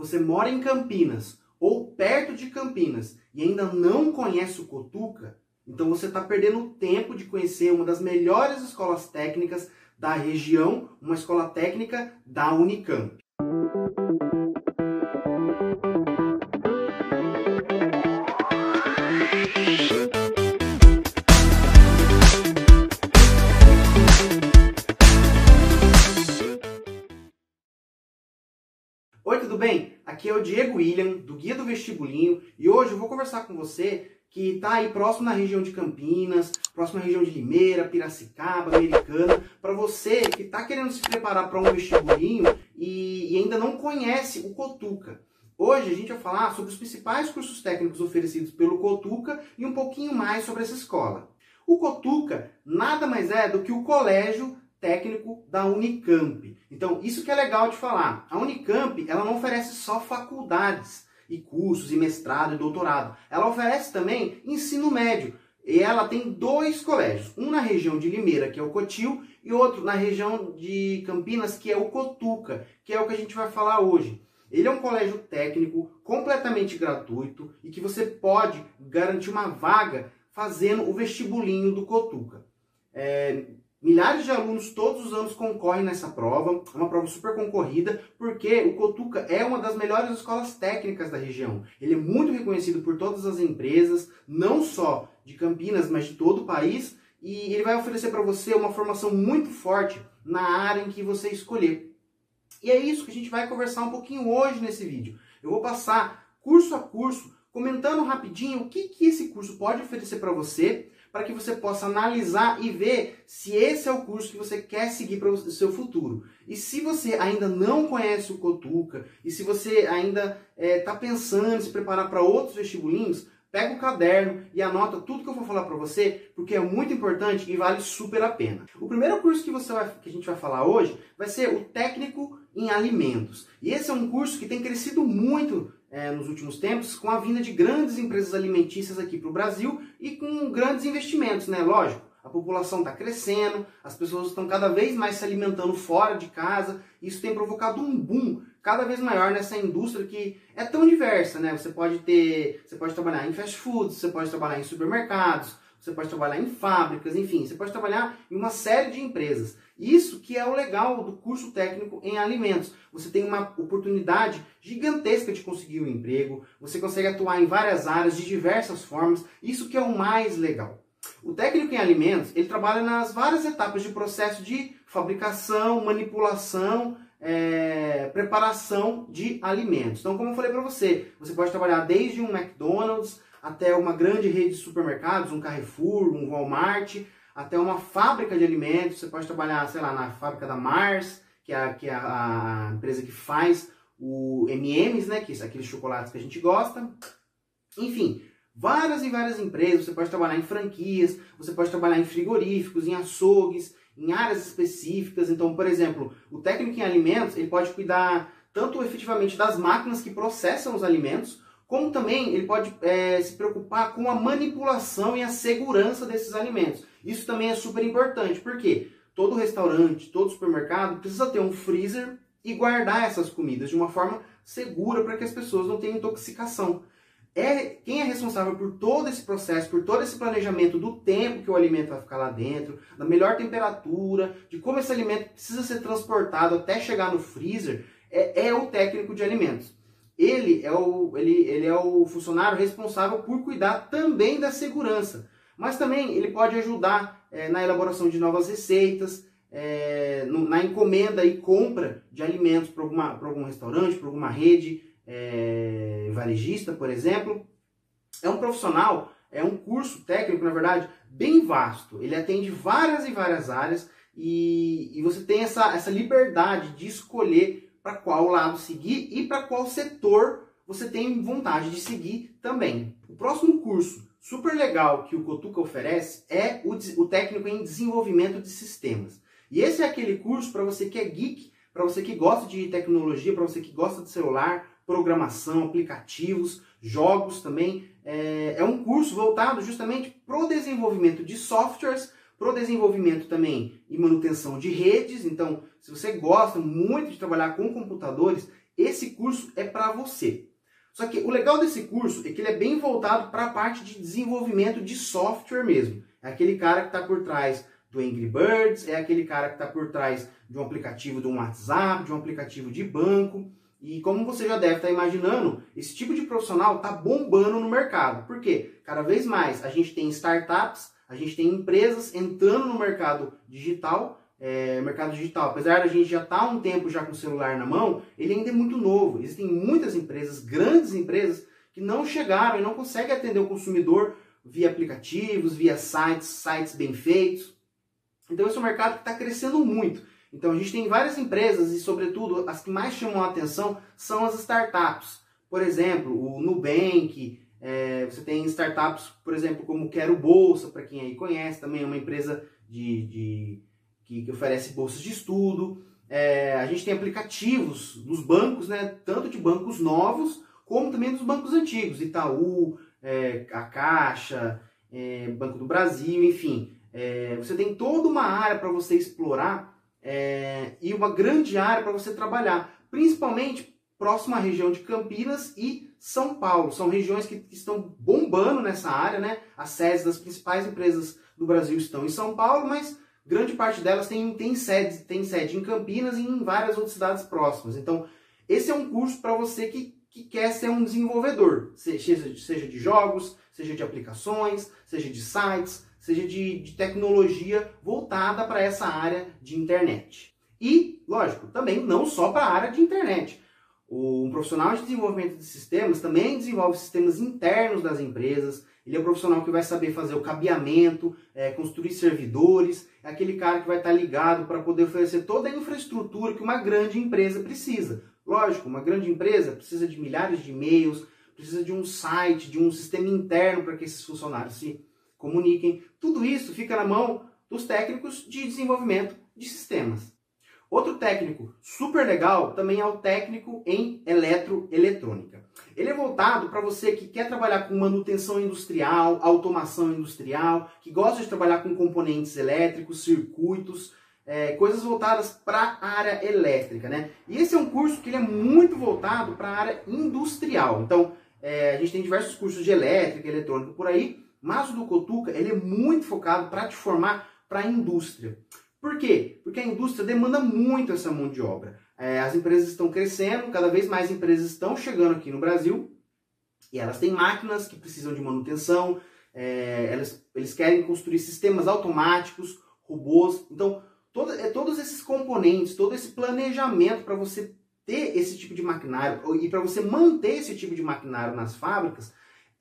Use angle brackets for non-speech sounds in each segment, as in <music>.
você mora em Campinas ou perto de Campinas e ainda não conhece o Cotuca, então você está perdendo tempo de conhecer uma das melhores escolas técnicas da região, uma escola técnica da Unicamp. Aqui é o Diego William, do Guia do Vestibulinho, e hoje eu vou conversar com você que está aí próximo na região de Campinas, próximo na região de Limeira, Piracicaba, Americana, para você que está querendo se preparar para um vestibulinho e, e ainda não conhece o Cotuca. Hoje a gente vai falar sobre os principais cursos técnicos oferecidos pelo Cotuca e um pouquinho mais sobre essa escola. O Cotuca nada mais é do que o colégio técnico da Unicamp. Então, isso que é legal de falar. A Unicamp, ela não oferece só faculdades e cursos e mestrado e doutorado. Ela oferece também ensino médio. E ela tem dois colégios, um na região de Limeira, que é o Cotil, e outro na região de Campinas, que é o Cotuca, que é o que a gente vai falar hoje. Ele é um colégio técnico completamente gratuito e que você pode garantir uma vaga fazendo o vestibulinho do Cotuca. É, Milhares de alunos todos os anos concorrem nessa prova, é uma prova super concorrida, porque o Cotuca é uma das melhores escolas técnicas da região. Ele é muito reconhecido por todas as empresas, não só de Campinas, mas de todo o país, e ele vai oferecer para você uma formação muito forte na área em que você escolher. E é isso que a gente vai conversar um pouquinho hoje nesse vídeo. Eu vou passar curso a curso, comentando rapidinho o que, que esse curso pode oferecer para você, para que você possa analisar e ver se esse é o curso que você quer seguir para o seu futuro. E se você ainda não conhece o Cotuca, e se você ainda está é, pensando em se preparar para outros vestibulinhos, pega o caderno e anota tudo que eu vou falar para você, porque é muito importante e vale super a pena. O primeiro curso que, você vai, que a gente vai falar hoje vai ser o técnico em alimentos. E esse é um curso que tem crescido muito é, nos últimos tempos com a vinda de grandes empresas alimentícias aqui para o Brasil e com grandes investimentos, né? Lógico, a população está crescendo, as pessoas estão cada vez mais se alimentando fora de casa, isso tem provocado um boom cada vez maior nessa indústria que é tão diversa, né? Você pode ter, você pode trabalhar em fast foods, você pode trabalhar em supermercados, você pode trabalhar em fábricas, enfim, você pode trabalhar em uma série de empresas. Isso que é o legal do curso técnico em alimentos. Você tem uma oportunidade gigantesca de conseguir um emprego, você consegue atuar em várias áreas de diversas formas, isso que é o mais legal. O técnico em alimentos, ele trabalha nas várias etapas de processo de fabricação, manipulação, é, preparação de alimentos. Então, como eu falei para você, você pode trabalhar desde um McDonald's até uma grande rede de supermercados, um Carrefour, um Walmart, até uma fábrica de alimentos. Você pode trabalhar, sei lá, na fábrica da Mars, que é a, que é a empresa que faz o M&M's, né, que são aqueles chocolates que a gente gosta. Enfim, várias e várias empresas. Você pode trabalhar em franquias, você pode trabalhar em frigoríficos, em açougues, em áreas específicas. Então, por exemplo, o técnico em alimentos, ele pode cuidar tanto efetivamente das máquinas que processam os alimentos, como também ele pode é, se preocupar com a manipulação e a segurança desses alimentos. Isso também é super importante, porque todo restaurante, todo supermercado precisa ter um freezer e guardar essas comidas de uma forma segura para que as pessoas não tenham intoxicação. É, quem é responsável por todo esse processo, por todo esse planejamento do tempo que o alimento vai ficar lá dentro, da melhor temperatura, de como esse alimento precisa ser transportado até chegar no freezer, é, é o técnico de alimentos ele é o, ele, ele é o funcionário responsável por cuidar também da segurança. Mas também ele pode ajudar é, na elaboração de novas receitas, é, no, na encomenda e compra de alimentos para algum restaurante, para alguma rede é, varejista, por exemplo. É um profissional, é um curso técnico, na verdade, bem vasto. Ele atende várias e várias áreas e, e você tem essa, essa liberdade de escolher para qual lado seguir e para qual setor você tem vontade de seguir também. O próximo curso super legal que o Cotuca oferece é o, o técnico em desenvolvimento de sistemas. E esse é aquele curso para você que é geek, para você que gosta de tecnologia, para você que gosta de celular, programação, aplicativos, jogos também. É, é um curso voltado justamente para o desenvolvimento de softwares para o desenvolvimento também e manutenção de redes. Então, se você gosta muito de trabalhar com computadores, esse curso é para você. Só que o legal desse curso é que ele é bem voltado para a parte de desenvolvimento de software mesmo. É aquele cara que está por trás do Angry Birds, é aquele cara que está por trás de um aplicativo um WhatsApp, de um aplicativo de banco. E como você já deve estar tá imaginando, esse tipo de profissional está bombando no mercado. Por quê? Cada vez mais a gente tem startups, a gente tem empresas entrando no mercado digital, é, mercado digital. Apesar da gente já estar tá um tempo já com o celular na mão, ele ainda é muito novo. Existem muitas empresas, grandes empresas, que não chegaram e não conseguem atender o consumidor via aplicativos, via sites, sites bem feitos. Então esse é um mercado que está crescendo muito. Então a gente tem várias empresas e, sobretudo, as que mais chamam a atenção são as startups. Por exemplo, o Nubank, é, você tem startups, por exemplo, como Quero Bolsa, para quem aí conhece, também é uma empresa de, de que, que, oferece bolsas de estudo. É, a gente tem aplicativos dos bancos, né, tanto de bancos novos como também dos bancos antigos, Itaú, é, a Caixa, é, Banco do Brasil, enfim. É, você tem toda uma área para você explorar é, e uma grande área para você trabalhar, principalmente próxima à região de Campinas e São Paulo. São regiões que, estão bombando nessa área, né? As sedes das principais empresas do Brasil estão em São Paulo, mas grande parte delas tem, tem, sede, tem sede em Campinas e em várias outras cidades próximas. Então, esse é um curso para você que, que quer ser um desenvolvedor, seja, seja de jogos, seja de aplicações, seja de sites, seja de, de tecnologia voltada para essa área de internet. E, lógico, também não só para a área de internet. Um profissional de desenvolvimento de sistemas também desenvolve sistemas internos das empresas. Ele é um profissional que vai saber fazer o cabeamento, é, construir servidores. É aquele cara que vai estar ligado para poder oferecer toda a infraestrutura que uma grande empresa precisa. Lógico, uma grande empresa precisa de milhares de e-mails, precisa de um site, de um sistema interno para que esses funcionários se comuniquem. Tudo isso fica na mão dos técnicos de desenvolvimento de sistemas. Outro técnico super legal também é o técnico em eletroeletrônica. Ele é voltado para você que quer trabalhar com manutenção industrial, automação industrial, que gosta de trabalhar com componentes elétricos, circuitos, é, coisas voltadas para a área elétrica, né? E esse é um curso que ele é muito voltado para a área industrial. Então, é, a gente tem diversos cursos de elétrica, eletrônica por aí, mas o do Cotuca, ele é muito focado para te formar para a indústria. Por quê? Porque a indústria demanda muito essa mão de obra. É, as empresas estão crescendo, cada vez mais empresas estão chegando aqui no Brasil e elas têm máquinas que precisam de manutenção, é, elas, eles querem construir sistemas automáticos, robôs. Então, todo, é, todos esses componentes, todo esse planejamento para você ter esse tipo de maquinário e para você manter esse tipo de maquinário nas fábricas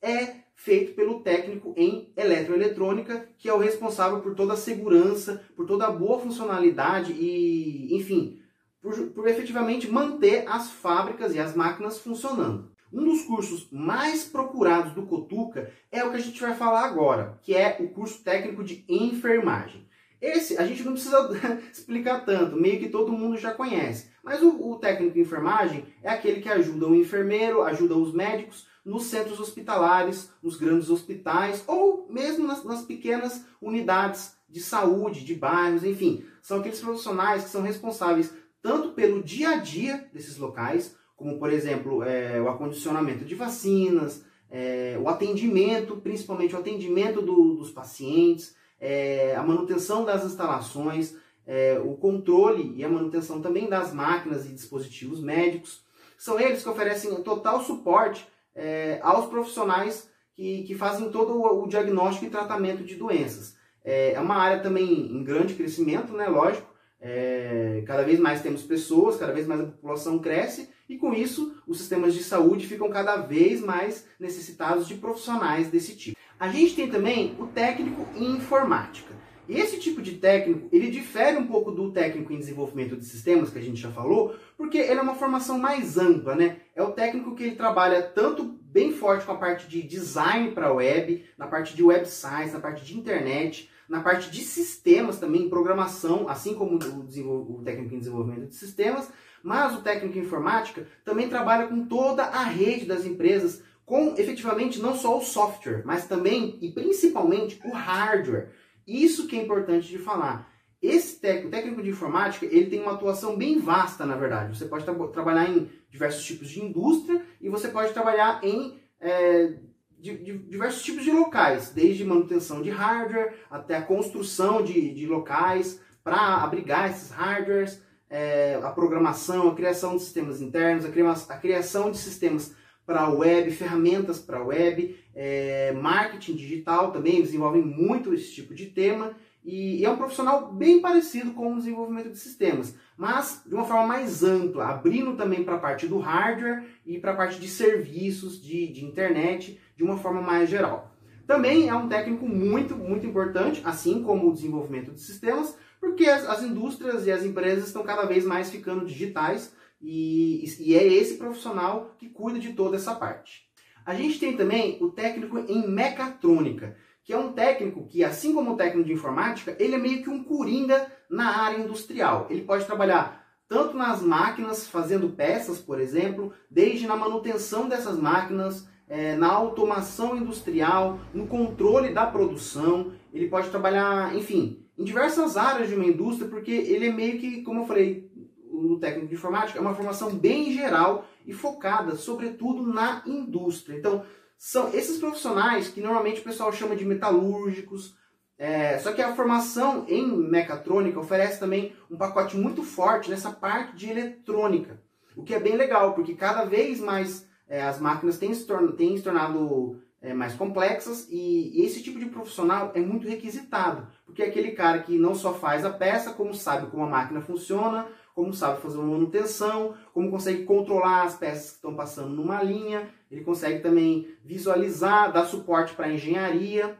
é feito pelo técnico em eletroeletrônica, que é o responsável por toda a segurança, por toda a boa funcionalidade e, enfim, por, por efetivamente manter as fábricas e as máquinas funcionando. Um dos cursos mais procurados do Cotuca é o que a gente vai falar agora, que é o curso técnico de enfermagem. Esse a gente não precisa <laughs> explicar tanto, meio que todo mundo já conhece. Mas o, o técnico de enfermagem é aquele que ajuda o enfermeiro, ajuda os médicos nos centros hospitalares, nos grandes hospitais ou mesmo nas, nas pequenas unidades de saúde, de bairros, enfim. São aqueles profissionais que são responsáveis tanto pelo dia a dia desses locais, como por exemplo é, o acondicionamento de vacinas, é, o atendimento, principalmente o atendimento do, dos pacientes, é, a manutenção das instalações, é, o controle e a manutenção também das máquinas e dispositivos médicos. São eles que oferecem total suporte é, aos profissionais que, que fazem todo o, diagnóstico e tratamento de doenças. É, é uma área também em grande crescimento, né? Lógico. É, cada vez mais temos pessoas, cada vez mais a população cresce e com isso os sistemas de saúde ficam cada vez mais necessitados de profissionais desse tipo. A gente tem também o técnico em informática. Esse tipo de técnico, ele difere um pouco do técnico em desenvolvimento de sistemas, que a gente já falou, porque ele é uma formação mais ampla, né? É o técnico que ele trabalha tanto bem forte com a parte de design para web, na parte de websites, na parte de internet, na parte de sistemas também, programação, assim como o, o técnico em desenvolvimento de sistemas, mas o técnico em informática também trabalha com toda a rede das empresas, com efetivamente não só o software, mas também e principalmente o hardware. Isso que é importante de falar. Esse técnico, técnico de informática, ele tem uma atuação bem vasta, na verdade. Você pode tra trabalhar em diversos tipos de indústria e você pode trabalhar em é, de, de diversos tipos de locais, desde manutenção de hardware até a construção de, de locais para abrigar esses hardwares, é, a programação, a criação de sistemas internos, a, cria a criação de sistemas para a web, ferramentas para a web, é, marketing digital também, desenvolvem muito esse tipo de tema e, é um profissional bem parecido com o desenvolvimento de sistemas, mas de uma forma mais ampla, abrindo também para a parte do hardware e para a parte de serviços de, de internet de uma forma mais geral. Também é um técnico muito, muito importante, assim como o desenvolvimento de sistemas, porque as, as indústrias e as empresas estão cada vez mais ficando digitais e, e é esse profissional que cuida de toda essa parte. A gente tem também o técnico em mecatrônica, que é um técnico que, assim como o técnico de informática, ele é meio que um coringa na área industrial. Ele pode trabalhar tanto nas máquinas, fazendo peças, por exemplo, desde na manutenção dessas máquinas, é, na automação industrial, no controle da produção. Ele pode trabalhar, enfim, em diversas áreas de uma indústria, porque ele é meio que, como eu falei, no técnico de informática, é uma formação bem geral e focada, sobretudo, na indústria. Então, são esses profissionais que normalmente o pessoal chama de metalúrgicos. É, só que a formação em mecatrônica oferece também um pacote muito forte nessa parte de eletrônica, o que é bem legal, porque cada vez mais é, as máquinas têm se, tornado, têm se tornado é, mais complexas e, e, esse tipo de profissional é muito requisitado, porque é aquele cara que não só faz a peça, como sabe como a máquina funciona, como sabe fazer uma manutenção, como consegue controlar as peças que estão passando numa linha, ele consegue também visualizar, dar suporte para a engenharia,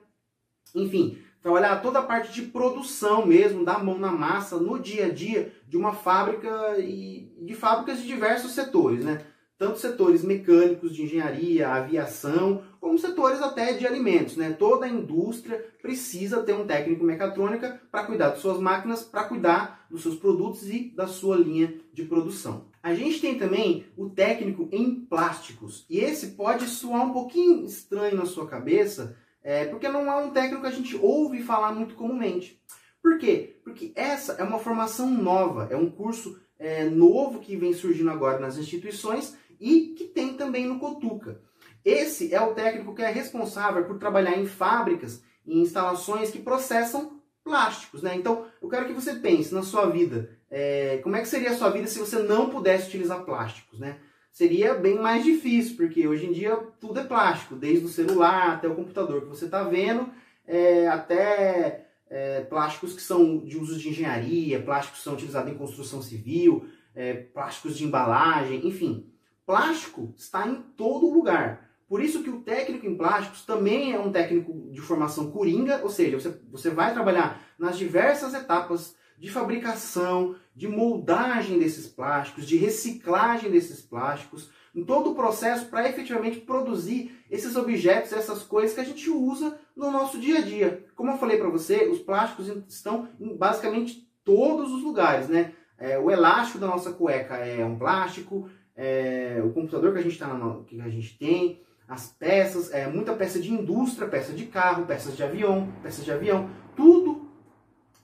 enfim, trabalhar toda a parte de produção mesmo, dar mão na massa no dia a dia de uma fábrica e de fábricas de diversos setores, né? Tanto setores mecânicos de engenharia, aviação, como setores até de alimentos. Né? Toda a indústria precisa ter um técnico mecatrônica para cuidar de suas máquinas, para cuidar dos seus produtos e da sua linha de produção. A gente tem também o técnico em plásticos, e esse pode soar um pouquinho estranho na sua cabeça, é, porque não é um técnico que a gente ouve falar muito comumente. Por quê? Porque essa é uma formação nova, é um curso é, novo que vem surgindo agora nas instituições e que tem também no Cotuca. Esse é o técnico que é responsável por trabalhar em fábricas e instalações que processam plásticos. Né? Então, eu quero que você pense na sua vida. É, como é que seria a sua vida se você não pudesse utilizar plásticos? Né? Seria bem mais difícil, porque hoje em dia tudo é plástico, desde o celular até o computador que você está vendo, é, até é, plásticos que são de uso de engenharia, plásticos que são utilizados em construção civil, é, plásticos de embalagem, enfim. Plástico está em todo lugar. Por isso que o técnico em plásticos também é um técnico de formação coringa, ou seja, você, você vai trabalhar nas diversas etapas de fabricação, de moldagem desses plásticos, de reciclagem desses plásticos, em todo o processo para efetivamente produzir esses objetos, essas coisas que a gente usa no nosso dia a dia. Como eu falei para você, os plásticos estão em basicamente todos os lugares, né? É, o elástico da nossa cueca é um plástico, é, o computador que a gente tá que a gente tem, as peças, é, muita peça de indústria, peça de carro, peças de avião, peças de avião, tudo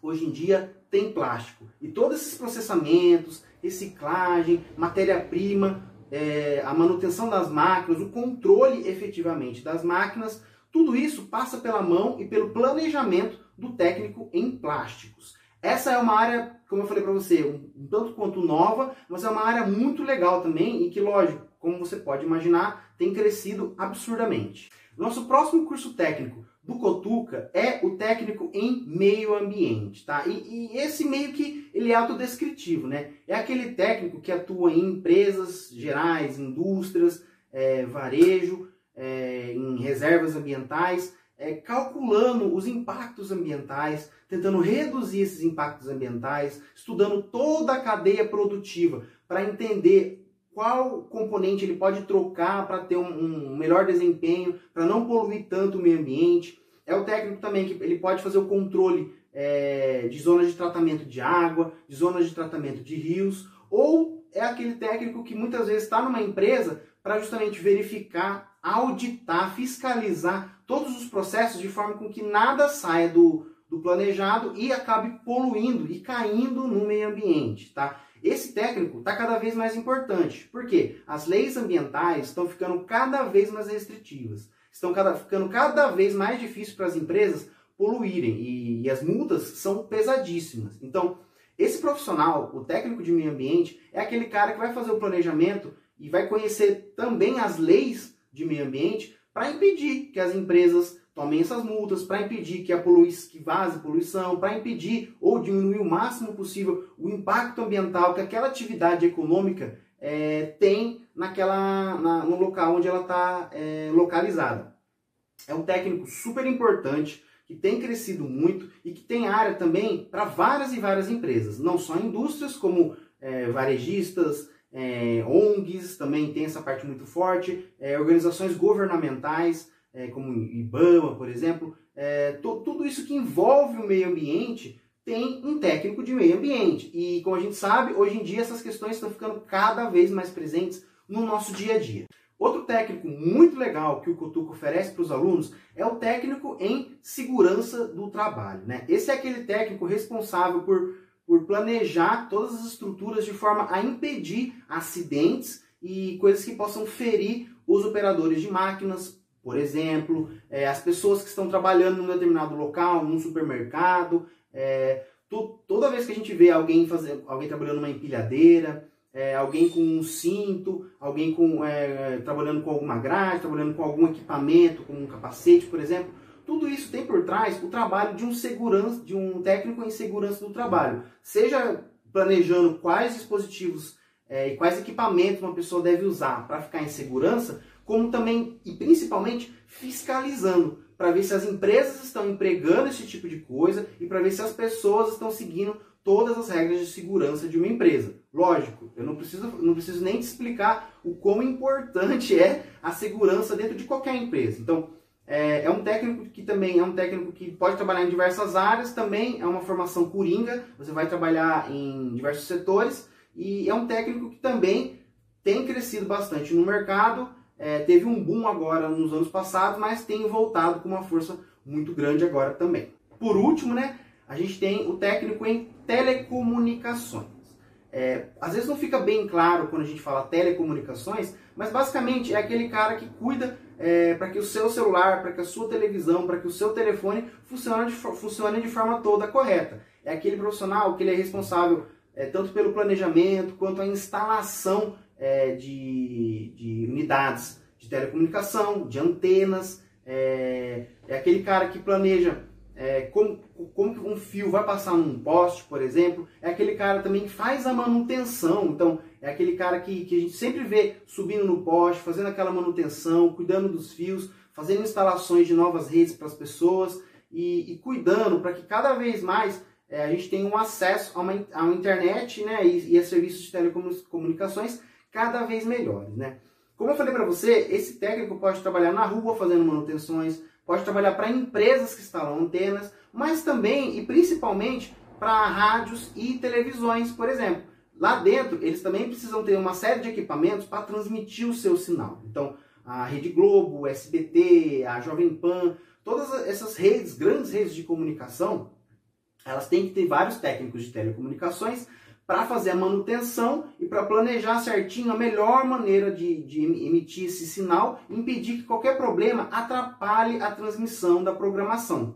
hoje em dia tem plástico. E todos esses processamentos, reciclagem, matéria-prima, é, a manutenção das máquinas, o controle efetivamente das máquinas, tudo isso passa pela mão e pelo planejamento do técnico em plásticos. Essa é uma área, como eu falei para você, um tanto quanto nova, mas é uma área muito legal também e que, lógico, como você pode imaginar, tem crescido absurdamente. Nosso próximo curso técnico do Cotuca é o técnico em meio ambiente, tá? E, e, esse meio que ele é autodescritivo, né? É aquele técnico que atua em empresas gerais, indústrias, é, varejo, é, em reservas ambientais, é, calculando os impactos ambientais, tentando reduzir esses impactos ambientais, estudando toda a cadeia produtiva para entender qual componente ele pode trocar para ter um, um, melhor desempenho, para não poluir tanto o meio ambiente. É o técnico também que ele pode fazer o controle é, de zonas de tratamento de água, de zonas de tratamento de rios, ou é aquele técnico que muitas vezes está numa empresa para justamente verificar, auditar, fiscalizar todos os processos de forma com que nada saia do, do planejado e acabe poluindo e caindo no meio ambiente, tá? Esse técnico está cada vez mais importante, porque as leis ambientais estão ficando cada vez mais restritivas, estão cada, ficando cada vez mais difícil para as empresas poluírem e, e as multas são pesadíssimas. Então, esse profissional, o técnico de meio ambiente, é aquele cara que vai fazer o planejamento e vai conhecer também as leis de meio ambiente para impedir que as empresas tomem essas multas, para impedir que a polui que vaze poluição, para impedir ou diminuir o máximo possível o impacto ambiental que aquela atividade econômica é, tem naquela, na, no local onde ela está é, localizada. É um técnico super importante que tem crescido muito e que tem área também para várias e várias empresas, não só indústrias como é, varejistas, é, ONGs também tem essa parte muito forte, é, organizações governamentais, é, como IBAMA, por exemplo, é, tudo isso que envolve o meio ambiente tem um técnico de meio ambiente. E como a gente sabe, hoje em dia essas questões estão ficando cada vez mais presentes no nosso dia a dia. Outro técnico muito legal que o Cotuco oferece para os alunos é o técnico em segurança do trabalho. Né? Esse é aquele técnico responsável por, por planejar todas as estruturas de forma a impedir acidentes e coisas que possam ferir os operadores de máquinas, por exemplo, é, as pessoas que estão trabalhando num determinado local, num supermercado. É, to, toda vez que a gente vê alguém, fazer, alguém trabalhando numa empilhadeira, é, alguém com um cinto, alguém com, é, trabalhando com alguma grade, trabalhando com algum equipamento, como um capacete, por exemplo. Tudo isso tem por trás o trabalho de um segurança, de um técnico em segurança do trabalho. Seja planejando quais dispositivos é, e quais equipamentos uma pessoa deve usar para ficar em segurança, como também e principalmente fiscalizando para ver se as empresas estão empregando esse tipo de coisa e para ver se as pessoas estão seguindo todas as regras de segurança de uma empresa. Lógico, eu não preciso, não preciso nem te explicar o quão importante <laughs> é a segurança dentro de qualquer empresa. Então, é, é, um técnico que também é um técnico que pode trabalhar em diversas áreas, também é uma formação coringa, você vai trabalhar em diversos setores, e é um técnico que também tem crescido bastante no mercado, é, teve um boom agora nos anos passados, mas tem voltado com uma força muito grande agora também. Por último, né, a gente tem o técnico em telecomunicações. É, às vezes não fica bem claro quando a gente fala telecomunicações, mas basicamente é aquele cara que cuida é, para que o seu celular, para que a sua televisão, para que o seu telefone funcione de, funcione de forma toda correta. É aquele profissional que ele é responsável é, tanto pelo planejamento quanto a instalação é, de, de, unidades de telecomunicação, de antenas. É, é aquele cara que planeja é, como, como um fio vai passar num poste, por exemplo, é aquele cara também que faz a manutenção. Então, é aquele cara que, que a gente sempre vê subindo no poste, fazendo aquela manutenção, cuidando dos fios, fazendo instalações de novas redes para as pessoas e, e cuidando para que cada vez mais é, a gente tenha um acesso a uma, a uma internet né, e, e a serviços de telecomunicações cada vez melhores. Né? Como eu falei para você, esse técnico pode trabalhar na rua fazendo manutenções, pode trabalhar para empresas que instalam antenas, mas também e principalmente para rádios e televisões, por exemplo. Lá dentro, eles também precisam ter uma série de equipamentos para transmitir o seu sinal. Então, a Rede Globo, o SBT, a Jovem Pan, todas essas redes, grandes redes de comunicação, elas têm que ter vários técnicos de telecomunicações para fazer a manutenção e para planejar certinho a melhor maneira de, de, emitir esse sinal impedir que qualquer problema atrapalhe a transmissão da programação.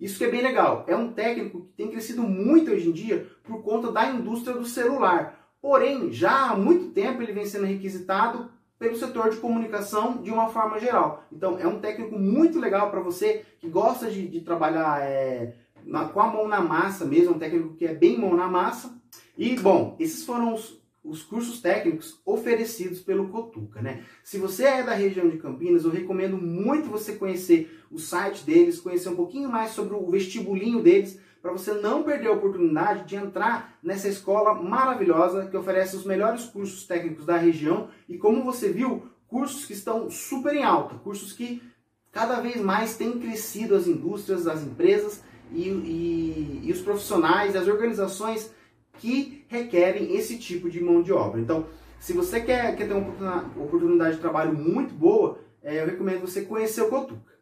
Isso que é bem legal. É um técnico que tem crescido muito hoje em dia por conta da indústria do celular. Porém, já há muito tempo ele vem sendo requisitado pelo setor de comunicação de uma forma geral. Então, é um técnico muito legal para você que gosta de, de trabalhar é, na, com a mão na massa mesmo, um técnico que é bem mão na massa e, bom, esses foram os, os cursos técnicos oferecidos pelo Cotuca, né? Se você é da região de Campinas, eu recomendo muito você conhecer o site deles, conhecer um pouquinho mais sobre o vestibulinho deles, para você não perder a oportunidade de entrar nessa escola maravilhosa que oferece os melhores cursos técnicos da região e, como você viu, cursos que estão super em alta, cursos que cada vez mais têm crescido as indústrias, as empresas e, e, e os profissionais, as organizações que requerem esse tipo de mão de obra. Então, se você quer, quer ter uma oportunidade de trabalho muito boa, é, eu recomendo você conhecer o Cotuca.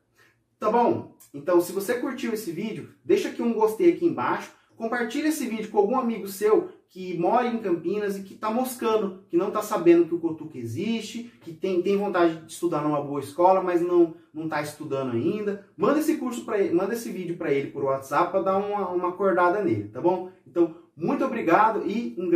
Tá bom? Então, se você curtiu esse vídeo, deixa aqui um gostei aqui embaixo. Compartilhe esse vídeo com algum amigo seu que mora em Campinas e que está moscando, que não está sabendo que o Cotuca existe, que tem, tem vontade de estudar numa boa escola, mas não não está estudando ainda. Manda esse curso para manda esse vídeo para ele por WhatsApp para dar uma, uma acordada nele, tá bom? Então, muito obrigado e um